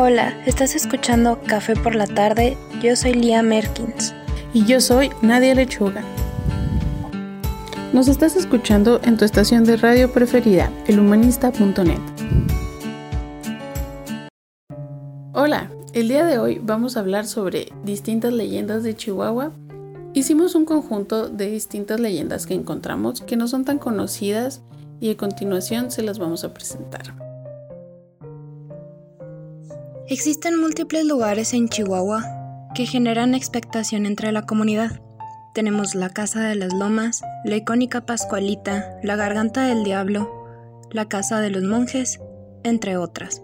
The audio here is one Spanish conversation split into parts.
Hola, estás escuchando Café por la tarde. Yo soy Lia Merkins. Y yo soy Nadia Lechuga. Nos estás escuchando en tu estación de radio preferida, elhumanista.net. Hola, el día de hoy vamos a hablar sobre distintas leyendas de Chihuahua. Hicimos un conjunto de distintas leyendas que encontramos que no son tan conocidas y a continuación se las vamos a presentar. Existen múltiples lugares en Chihuahua que generan expectación entre la comunidad. Tenemos la Casa de las Lomas, la icónica Pascualita, la Garganta del Diablo, la Casa de los Monjes, entre otras.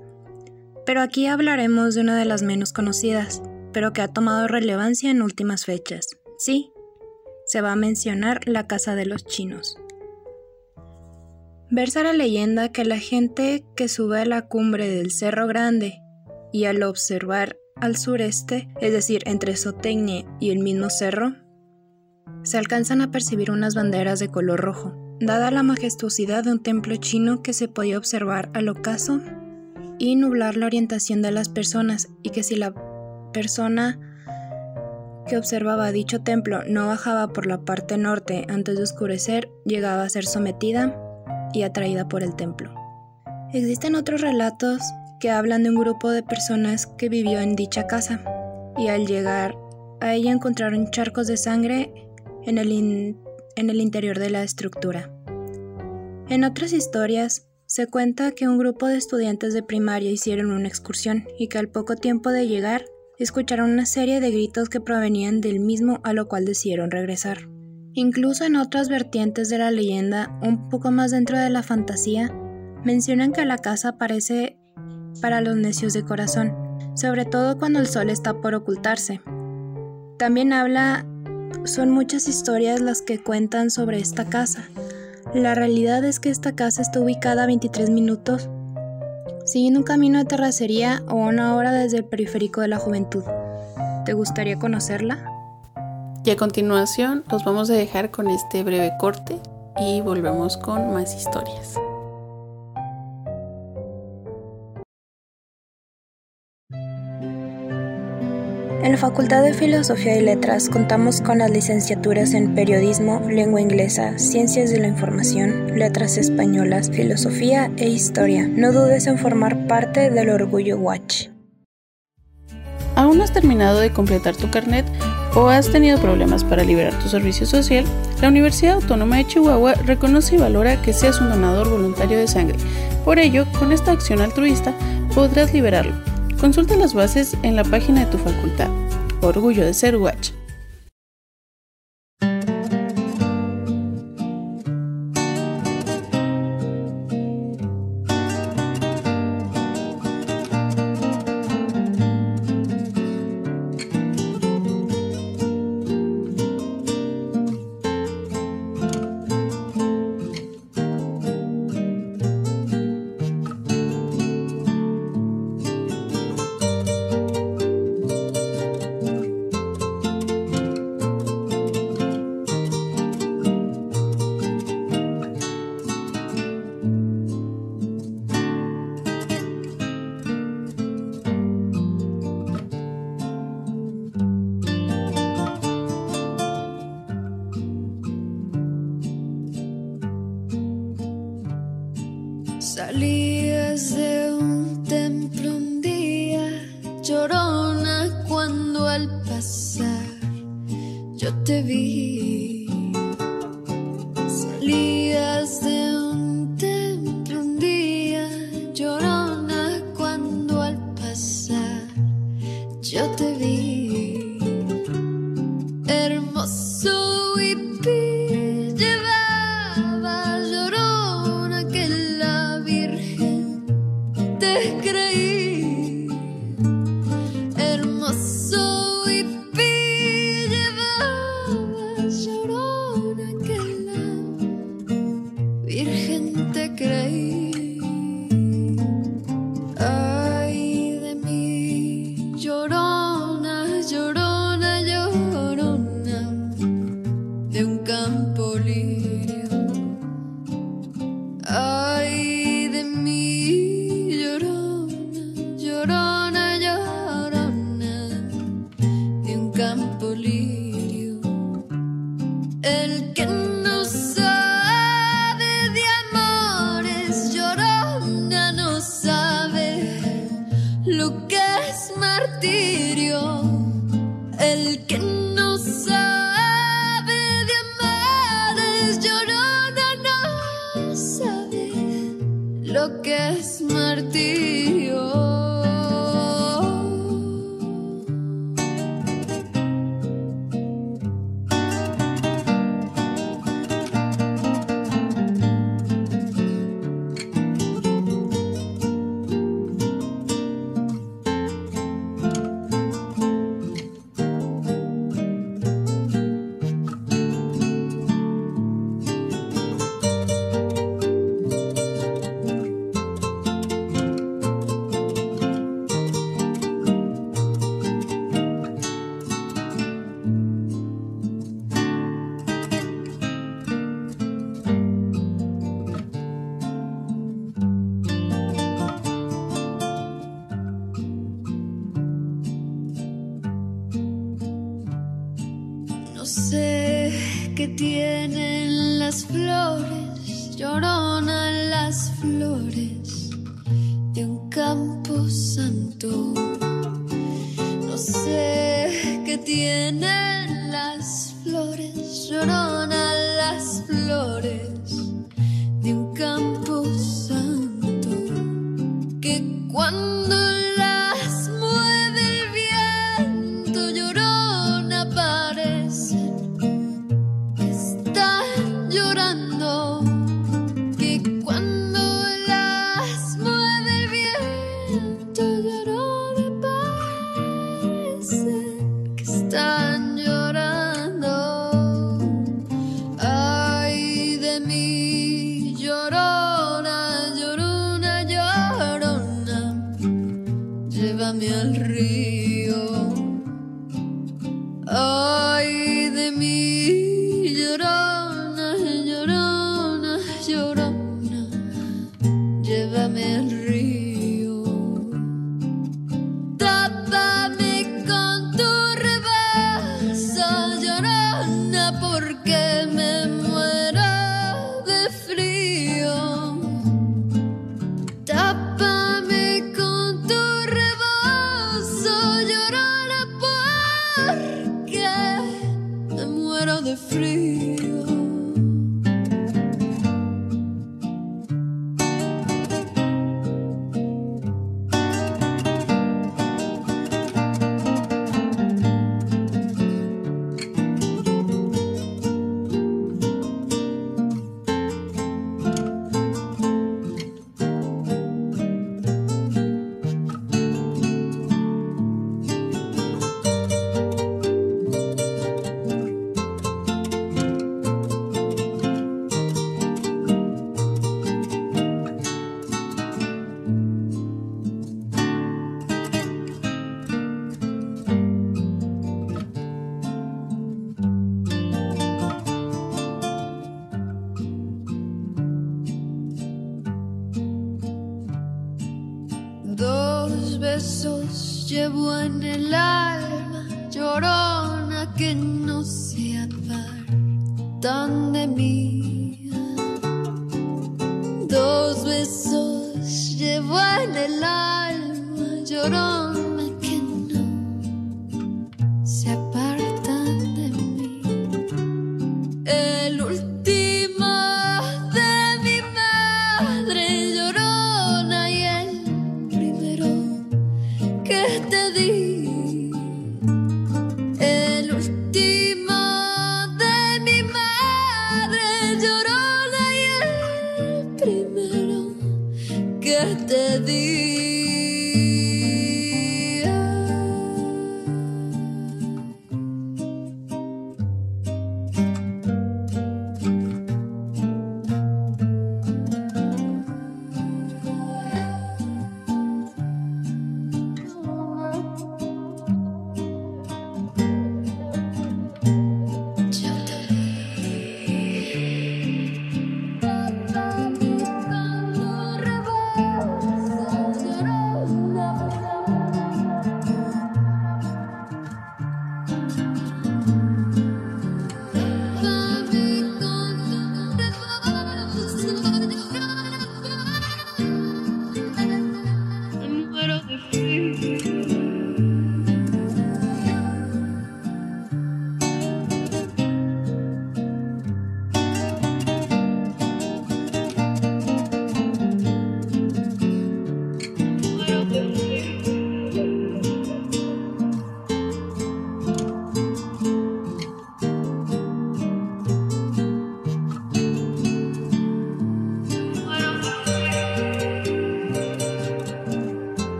Pero aquí hablaremos de una de las menos conocidas, pero que ha tomado relevancia en últimas fechas. Sí, se va a mencionar la Casa de los Chinos. Versa la leyenda que la gente que sube a la cumbre del Cerro Grande y al observar al sureste, es decir, entre Sotecnia y el mismo cerro, se alcanzan a percibir unas banderas de color rojo, dada la majestuosidad de un templo chino que se podía observar al ocaso y nublar la orientación de las personas y que si la persona que observaba dicho templo no bajaba por la parte norte antes de oscurecer, llegaba a ser sometida y atraída por el templo. Existen otros relatos que hablan de un grupo de personas que vivió en dicha casa y al llegar a ella encontraron charcos de sangre en el, en el interior de la estructura. En otras historias se cuenta que un grupo de estudiantes de primaria hicieron una excursión y que al poco tiempo de llegar escucharon una serie de gritos que provenían del mismo a lo cual decidieron regresar. Incluso en otras vertientes de la leyenda, un poco más dentro de la fantasía, mencionan que la casa parece para los necios de corazón, sobre todo cuando el sol está por ocultarse. También habla, son muchas historias las que cuentan sobre esta casa. La realidad es que esta casa está ubicada a 23 minutos, siguiendo un camino de terracería o una hora desde el periférico de la juventud. ¿Te gustaría conocerla? Y a continuación los vamos a dejar con este breve corte y volvemos con más historias. En la Facultad de Filosofía y Letras contamos con las licenciaturas en Periodismo, Lengua Inglesa, Ciencias de la Información, Letras Españolas, Filosofía e Historia. No dudes en formar parte del Orgullo Watch. ¿Aún no has terminado de completar tu carnet o has tenido problemas para liberar tu servicio social? La Universidad Autónoma de Chihuahua reconoce y valora que seas un donador voluntario de sangre. Por ello, con esta acción altruista podrás liberarlo Consulta las bases en la página de tu facultad. Orgullo de ser Watch. Santo. Que cuando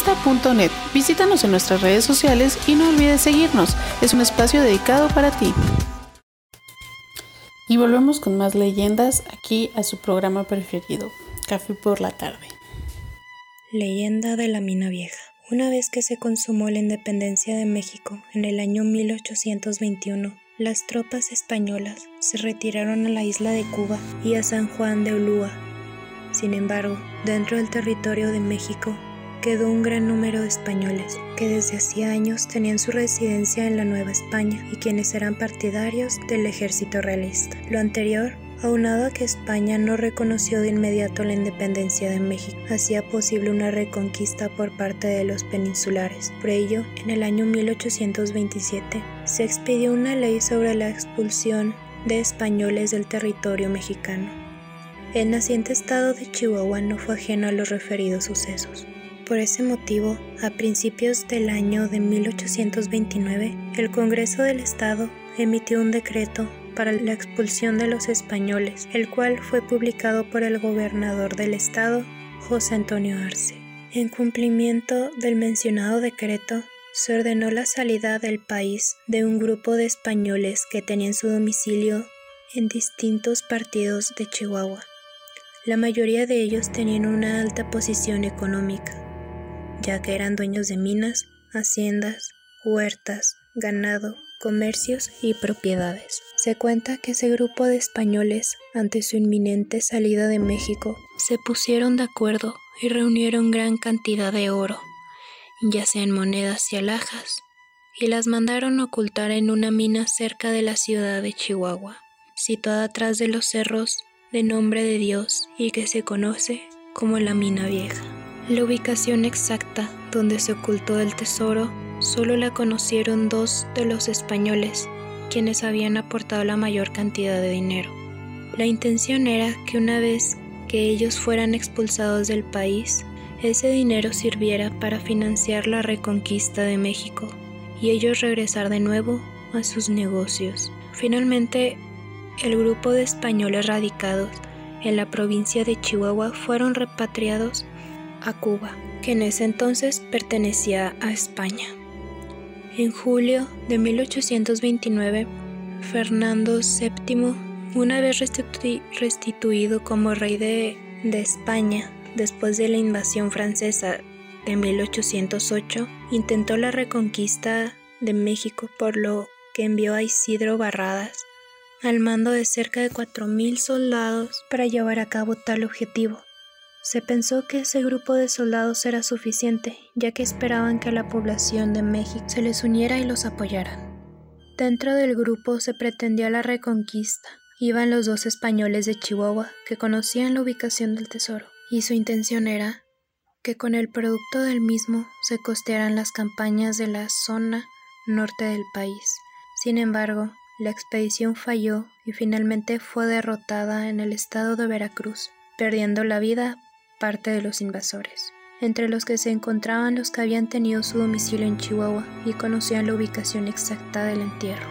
Revista.net. Visítanos en nuestras redes sociales y no olvides seguirnos. Es un espacio dedicado para ti. Y volvemos con más leyendas aquí a su programa preferido, Café por la tarde. Leyenda de la Mina Vieja. Una vez que se consumó la independencia de México en el año 1821, las tropas españolas se retiraron a la isla de Cuba y a San Juan de Ulúa. Sin embargo, dentro del territorio de México quedó un gran número de españoles que desde hacía años tenían su residencia en la Nueva España y quienes eran partidarios del ejército realista. Lo anterior aunado a que España no reconoció de inmediato la independencia de México, hacía posible una reconquista por parte de los peninsulares. Por ello, en el año 1827 se expidió una ley sobre la expulsión de españoles del territorio mexicano. El naciente estado de Chihuahua no fue ajeno a los referidos sucesos. Por ese motivo, a principios del año de 1829, el Congreso del Estado emitió un decreto para la expulsión de los españoles, el cual fue publicado por el gobernador del estado, José Antonio Arce. En cumplimiento del mencionado decreto, se ordenó la salida del país de un grupo de españoles que tenían su domicilio en distintos partidos de Chihuahua. La mayoría de ellos tenían una alta posición económica, ya que eran dueños de minas, haciendas, huertas, ganado, comercios y propiedades. Se cuenta que ese grupo de españoles, ante su inminente salida de México, se pusieron de acuerdo y reunieron gran cantidad de oro, ya sea en monedas y alhajas, y las mandaron ocultar en una mina cerca de la ciudad de Chihuahua, situada atrás de los cerros de nombre de Dios y que se conoce como la mina vieja. La ubicación exacta donde se ocultó el tesoro solo la conocieron dos de los españoles, quienes habían aportado la mayor cantidad de dinero. La intención era que una vez que ellos fueran expulsados del país, ese dinero sirviera para financiar la reconquista de México y ellos regresar de nuevo a sus negocios. Finalmente, el grupo de españoles radicados en la provincia de Chihuahua fueron repatriados a Cuba, que en ese entonces pertenecía a España. En julio de 1829, Fernando VII, una vez restituido como rey de, de España después de la invasión francesa de 1808, intentó la reconquista de México, por lo que envió a Isidro Barradas al mando de cerca de 4.000 soldados para llevar a cabo tal objetivo. Se pensó que ese grupo de soldados era suficiente, ya que esperaban que la población de México se les uniera y los apoyara. Dentro del grupo se pretendía la reconquista. Iban los dos españoles de Chihuahua que conocían la ubicación del tesoro, y su intención era que con el producto del mismo se costearan las campañas de la zona norte del país. Sin embargo, la expedición falló y finalmente fue derrotada en el estado de Veracruz, perdiendo la vida parte de los invasores, entre los que se encontraban los que habían tenido su domicilio en Chihuahua y conocían la ubicación exacta del entierro,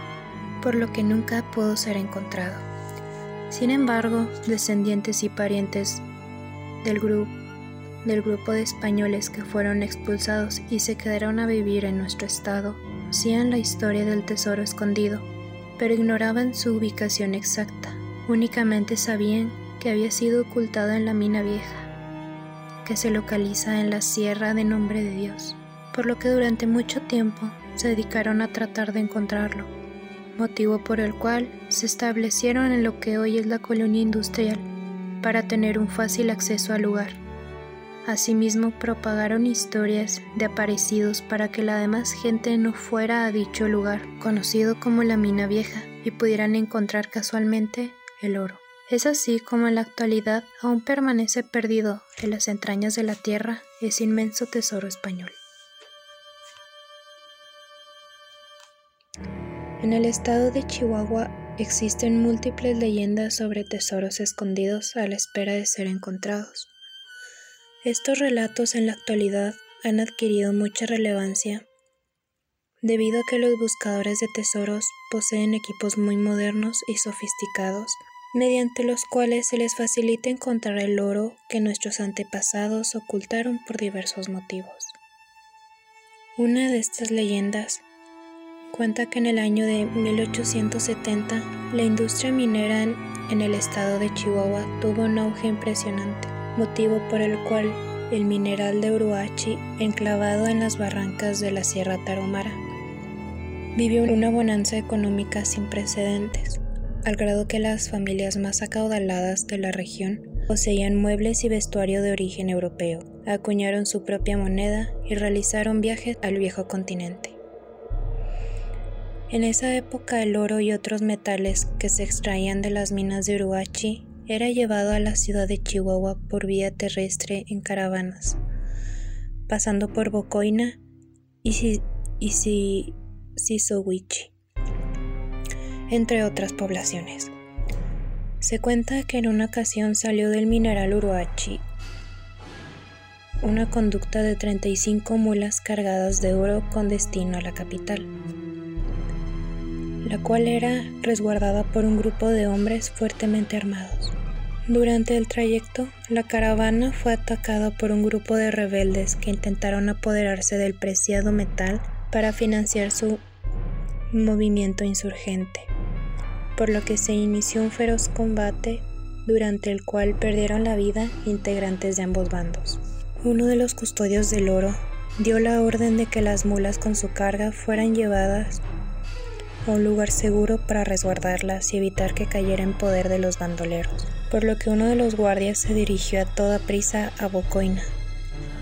por lo que nunca pudo ser encontrado. Sin embargo, descendientes y parientes del, grupo de españoles que fueron expulsados y se quedaron a vivir en nuestro estado, conocían la historia del tesoro escondido, pero ignoraban su ubicación exacta. Únicamente sabían que había sido ocultado en la mina vieja que se localiza en la Sierra de Nombre de Dios, por lo que durante mucho tiempo se dedicaron a tratar de encontrarlo, motivo por el cual se establecieron en lo que hoy es la colonia industrial para tener un fácil acceso al lugar. Asimismo, propagaron historias de aparecidos para que la demás gente no fuera a dicho lugar, conocido como la mina vieja, y pudieran encontrar casualmente el oro. Es así como en la actualidad aún permanece perdido en las entrañas de la tierra ese inmenso tesoro español. En el estado de Chihuahua existen múltiples leyendas sobre tesoros escondidos a la espera de ser encontrados. Estos relatos en la actualidad han adquirido mucha relevancia debido a que los buscadores de tesoros poseen equipos muy modernos y sofisticados mediante los cuales se les facilita encontrar el oro que nuestros antepasados ocultaron por diversos motivos. Una de estas leyendas cuenta que en el año de 1870 la industria minera en el estado de Chihuahua tuvo un auge impresionante, motivo por el cual el mineral de Uruachi, enclavado en las barrancas de la Sierra Tarahumara, vivió una bonanza económica sin precedentes, al grado que las familias más acaudaladas de la región poseían muebles y vestuario de origen europeo, acuñaron su propia moneda y realizaron viajes al viejo continente. En esa época el oro y otros metales que se extraían de las minas de Uruachi era llevado a la ciudad de Chihuahua por vía terrestre en caravanas, pasando por Bocoina y, Sisowichi, entre otras poblaciones. Se cuenta que en una ocasión salió del mineral Uruachi una conducta de 35 mulas cargadas de oro con destino a la capital la cual era resguardada por un grupo de hombres fuertemente armados. Durante el trayecto, la caravana fue atacada por un grupo de rebeldes que intentaron apoderarse del preciado metal para financiar su movimiento insurgente, por lo que se inició un feroz combate durante el cual perdieron la vida integrantes de ambos bandos. Uno de los custodios del oro dio la orden de que las mulas con su carga fueran llevadas un lugar seguro para resguardarlas y evitar que cayera en poder de los bandoleros, por lo que uno de los guardias se dirigió a toda prisa a Bocoina,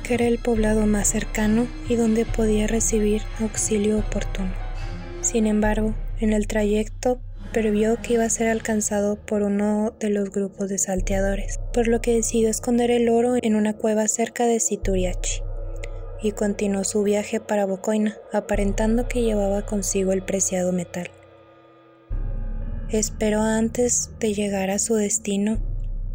que era el poblado más cercano y donde podía recibir auxilio oportuno. Sin embargo, en el trayecto previó que iba a ser alcanzado por uno de los grupos de salteadores, por lo que decidió esconder el oro en una cueva cerca de Situriachi y continuó su viaje para Bocoina, aparentando que llevaba consigo el preciado metal. Esperó antes de llegar a su destino,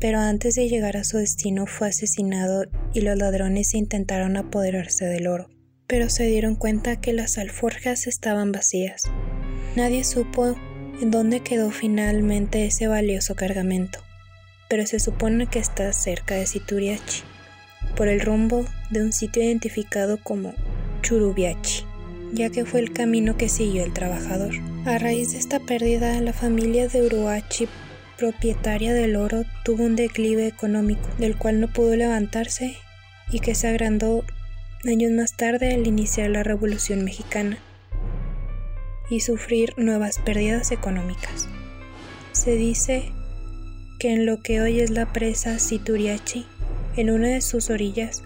pero antes de llegar a su destino fue asesinado y los ladrones intentaron apoderarse del oro, pero se dieron cuenta que las alforjas estaban vacías. Nadie supo en dónde quedó finalmente ese valioso cargamento, pero se supone que está cerca de Situriachi por el rumbo de un sitio identificado como Churubiachi, ya que fue el camino que siguió el trabajador. A raíz de esta pérdida, la familia de Uruachi, propietaria del oro, tuvo un declive económico, del cual no pudo levantarse y que se agrandó años más tarde al iniciar la Revolución Mexicana y sufrir nuevas pérdidas económicas. Se dice que en lo que hoy es la presa Situriachi, en una de sus orillas,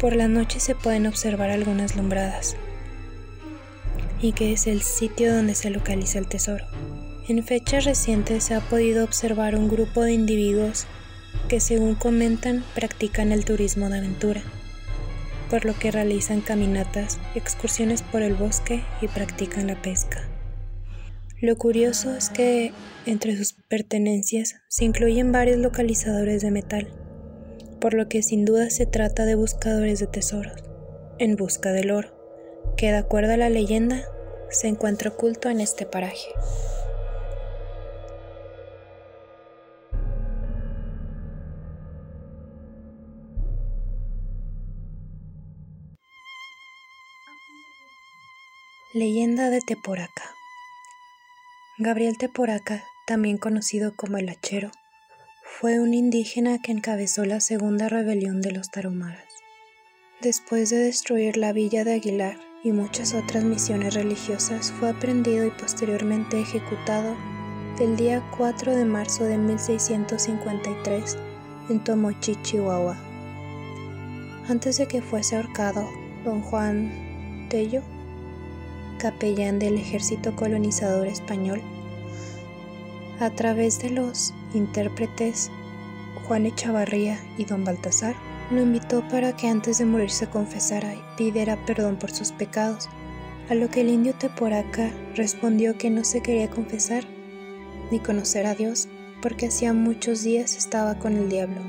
por la noche se pueden observar algunas lumbradas, y que es el sitio donde se localiza el tesoro. En fechas recientes se ha podido observar un grupo de individuos que según comentan practican el turismo de aventura, por lo que realizan caminatas, excursiones por el bosque y practican la pesca. Lo curioso es que entre sus pertenencias se incluyen varios localizadores de metal, por lo que sin duda se trata de buscadores de tesoros, en busca del oro, que de acuerdo a la leyenda se encuentra oculto en este paraje. Leyenda de Teporaca Gabriel Teporaca, también conocido como el Hachero, fue un indígena que encabezó la segunda rebelión de los tarumaras. Después de destruir la villa de Aguilar y muchas otras misiones religiosas, fue aprendido y posteriormente ejecutado el día 4 de marzo de 1653 en Tomochi, Chihuahua. Antes de que fuese ahorcado, don Juan Tello, capellán del ejército colonizador español, a través de los intérpretes Juan Echavarría y don Baltasar, lo invitó para que antes de morir se confesara y pidiera perdón por sus pecados, a lo que el indio Teporaca respondió que no se quería confesar ni conocer a Dios porque hacía muchos días estaba con el diablo,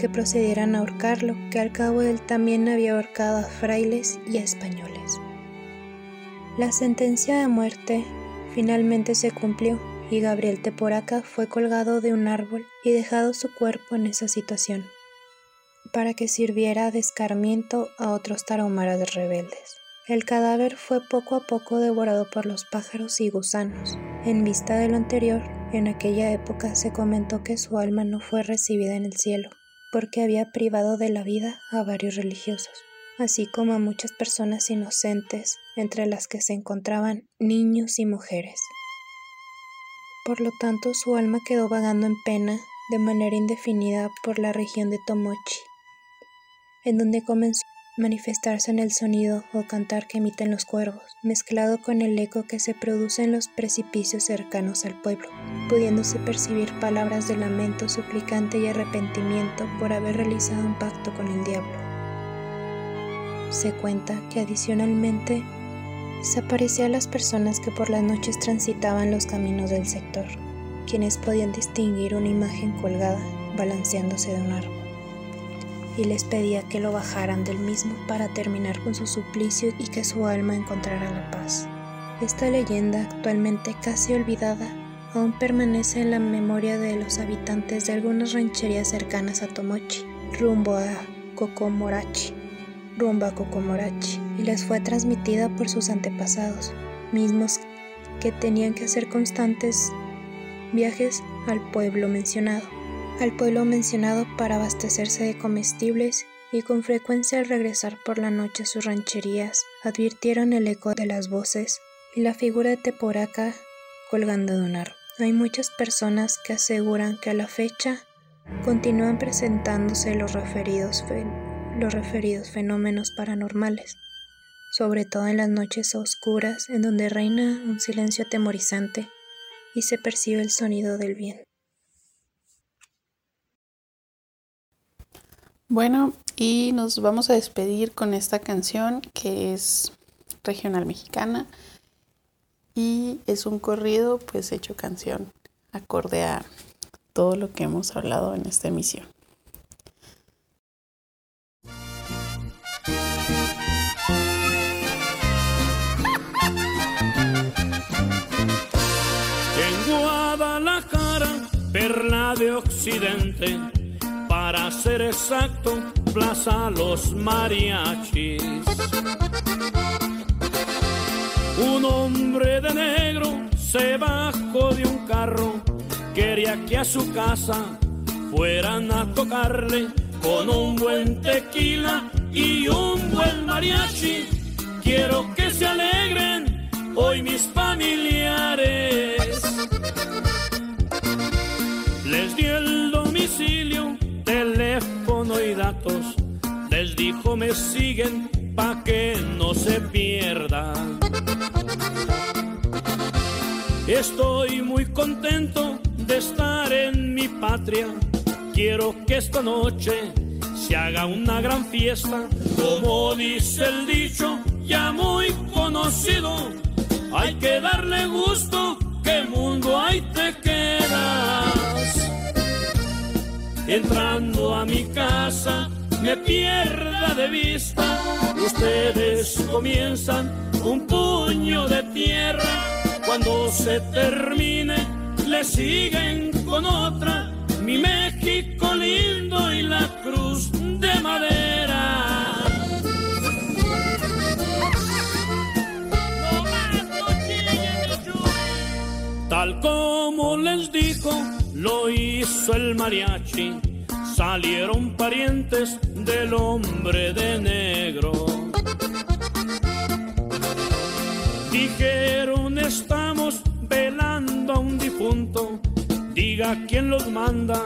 que procedieran a ahorcarlo, que al cabo él también había ahorcado a frailes y a españoles. La sentencia de muerte finalmente se cumplió y Gabriel Teporaca fue colgado de un árbol y dejado su cuerpo en esa situación, para que sirviera de escarmiento a otros tarahumaras rebeldes. El cadáver fue poco a poco devorado por los pájaros y gusanos. En vista de lo anterior, en aquella época se comentó que su alma no fue recibida en el cielo, porque había privado de la vida a varios religiosos, así como a muchas personas inocentes, entre las que se encontraban niños y mujeres. Por lo tanto, su alma quedó vagando en pena de manera indefinida por la región de Tomochi, en donde comenzó manifestarse en el sonido o cantar que emiten los cuervos, mezclado con el eco que se produce en los precipicios cercanos al pueblo, pudiéndose percibir palabras de lamento suplicante y arrepentimiento por haber realizado un pacto con el diablo. Se cuenta que adicionalmente se aparecía a las personas que por las noches transitaban los caminos del sector, quienes podían distinguir una imagen colgada balanceándose de un árbol y les pedía que lo bajaran del mismo para terminar con su suplicio y que su alma encontrara la paz. Esta leyenda, actualmente casi olvidada, aún permanece en la memoria de los habitantes de algunas rancherías cercanas a Tomochi, rumbo a Kokomorachi, rumbo a Kokomorachi, y les fue transmitida por sus antepasados, mismos que tenían que hacer constantes viajes al pueblo mencionado al pueblo mencionado para abastecerse de comestibles y con frecuencia al regresar por la noche a sus rancherías advirtieron el eco de las voces y la figura de Teporaca colgando de un árbol. Hay muchas personas que aseguran que a la fecha continúan presentándose los referidos, los referidos fenómenos paranormales, sobre todo en las noches oscuras en donde reina un silencio atemorizante y se percibe el sonido del viento. Bueno, y nos vamos a despedir con esta canción que es regional mexicana y es un corrido pues hecho canción acorde a todo lo que hemos hablado en esta emisión. Para ser exacto, Plaza Los Mariachis. Un hombre de negro se bajó de un carro, quería que a su casa fueran a tocarle con un buen tequila y un buen mariachi. Quiero que se alegren hoy mis familiares. Les el domicilio teléfono y datos. Les dijo me siguen pa' que no se pierdan. Estoy muy contento de estar en mi patria. Quiero que esta noche se haga una gran fiesta. Como dice el dicho, ya muy conocido. Hay que darle gusto, que mundo hay te quedas entrando a mi casa me pierda de vista. Ustedes comienzan un puño de tierra, cuando se termine le siguen con otra. Mi México lindo y la cruz de madera. Tal como les dijo lo hizo el mariachi. Salieron parientes del hombre de negro. Dijeron estamos velando a un difunto. Diga quién los manda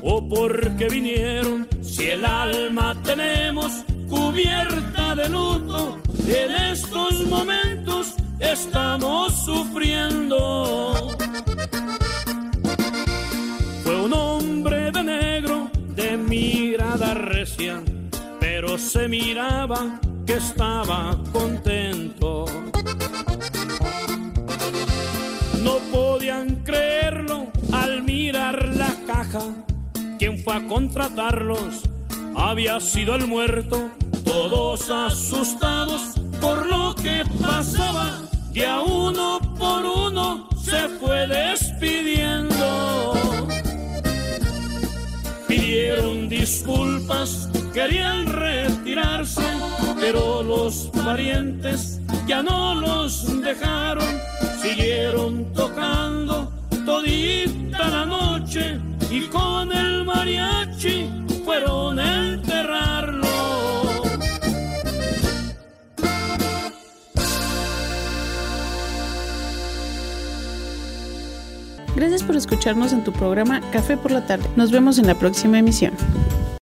o por qué vinieron. Si el alma tenemos cubierta de luto, en estos momentos estamos sufriendo. Mirada recia, pero se miraba que estaba contento. No podían creerlo al mirar la caja. Quien fue a contratarlos había sido el muerto. Todos asustados por lo que pasaba, de a uno por uno se fue despidiendo pidieron disculpas, querían retirarse, pero los parientes ya no los dejaron, siguieron tocando todita la noche y con el mariachi fueron a enterrarlo. Gracias por escucharnos en tu programa Café por la tarde. Nos vemos en la próxima emisión.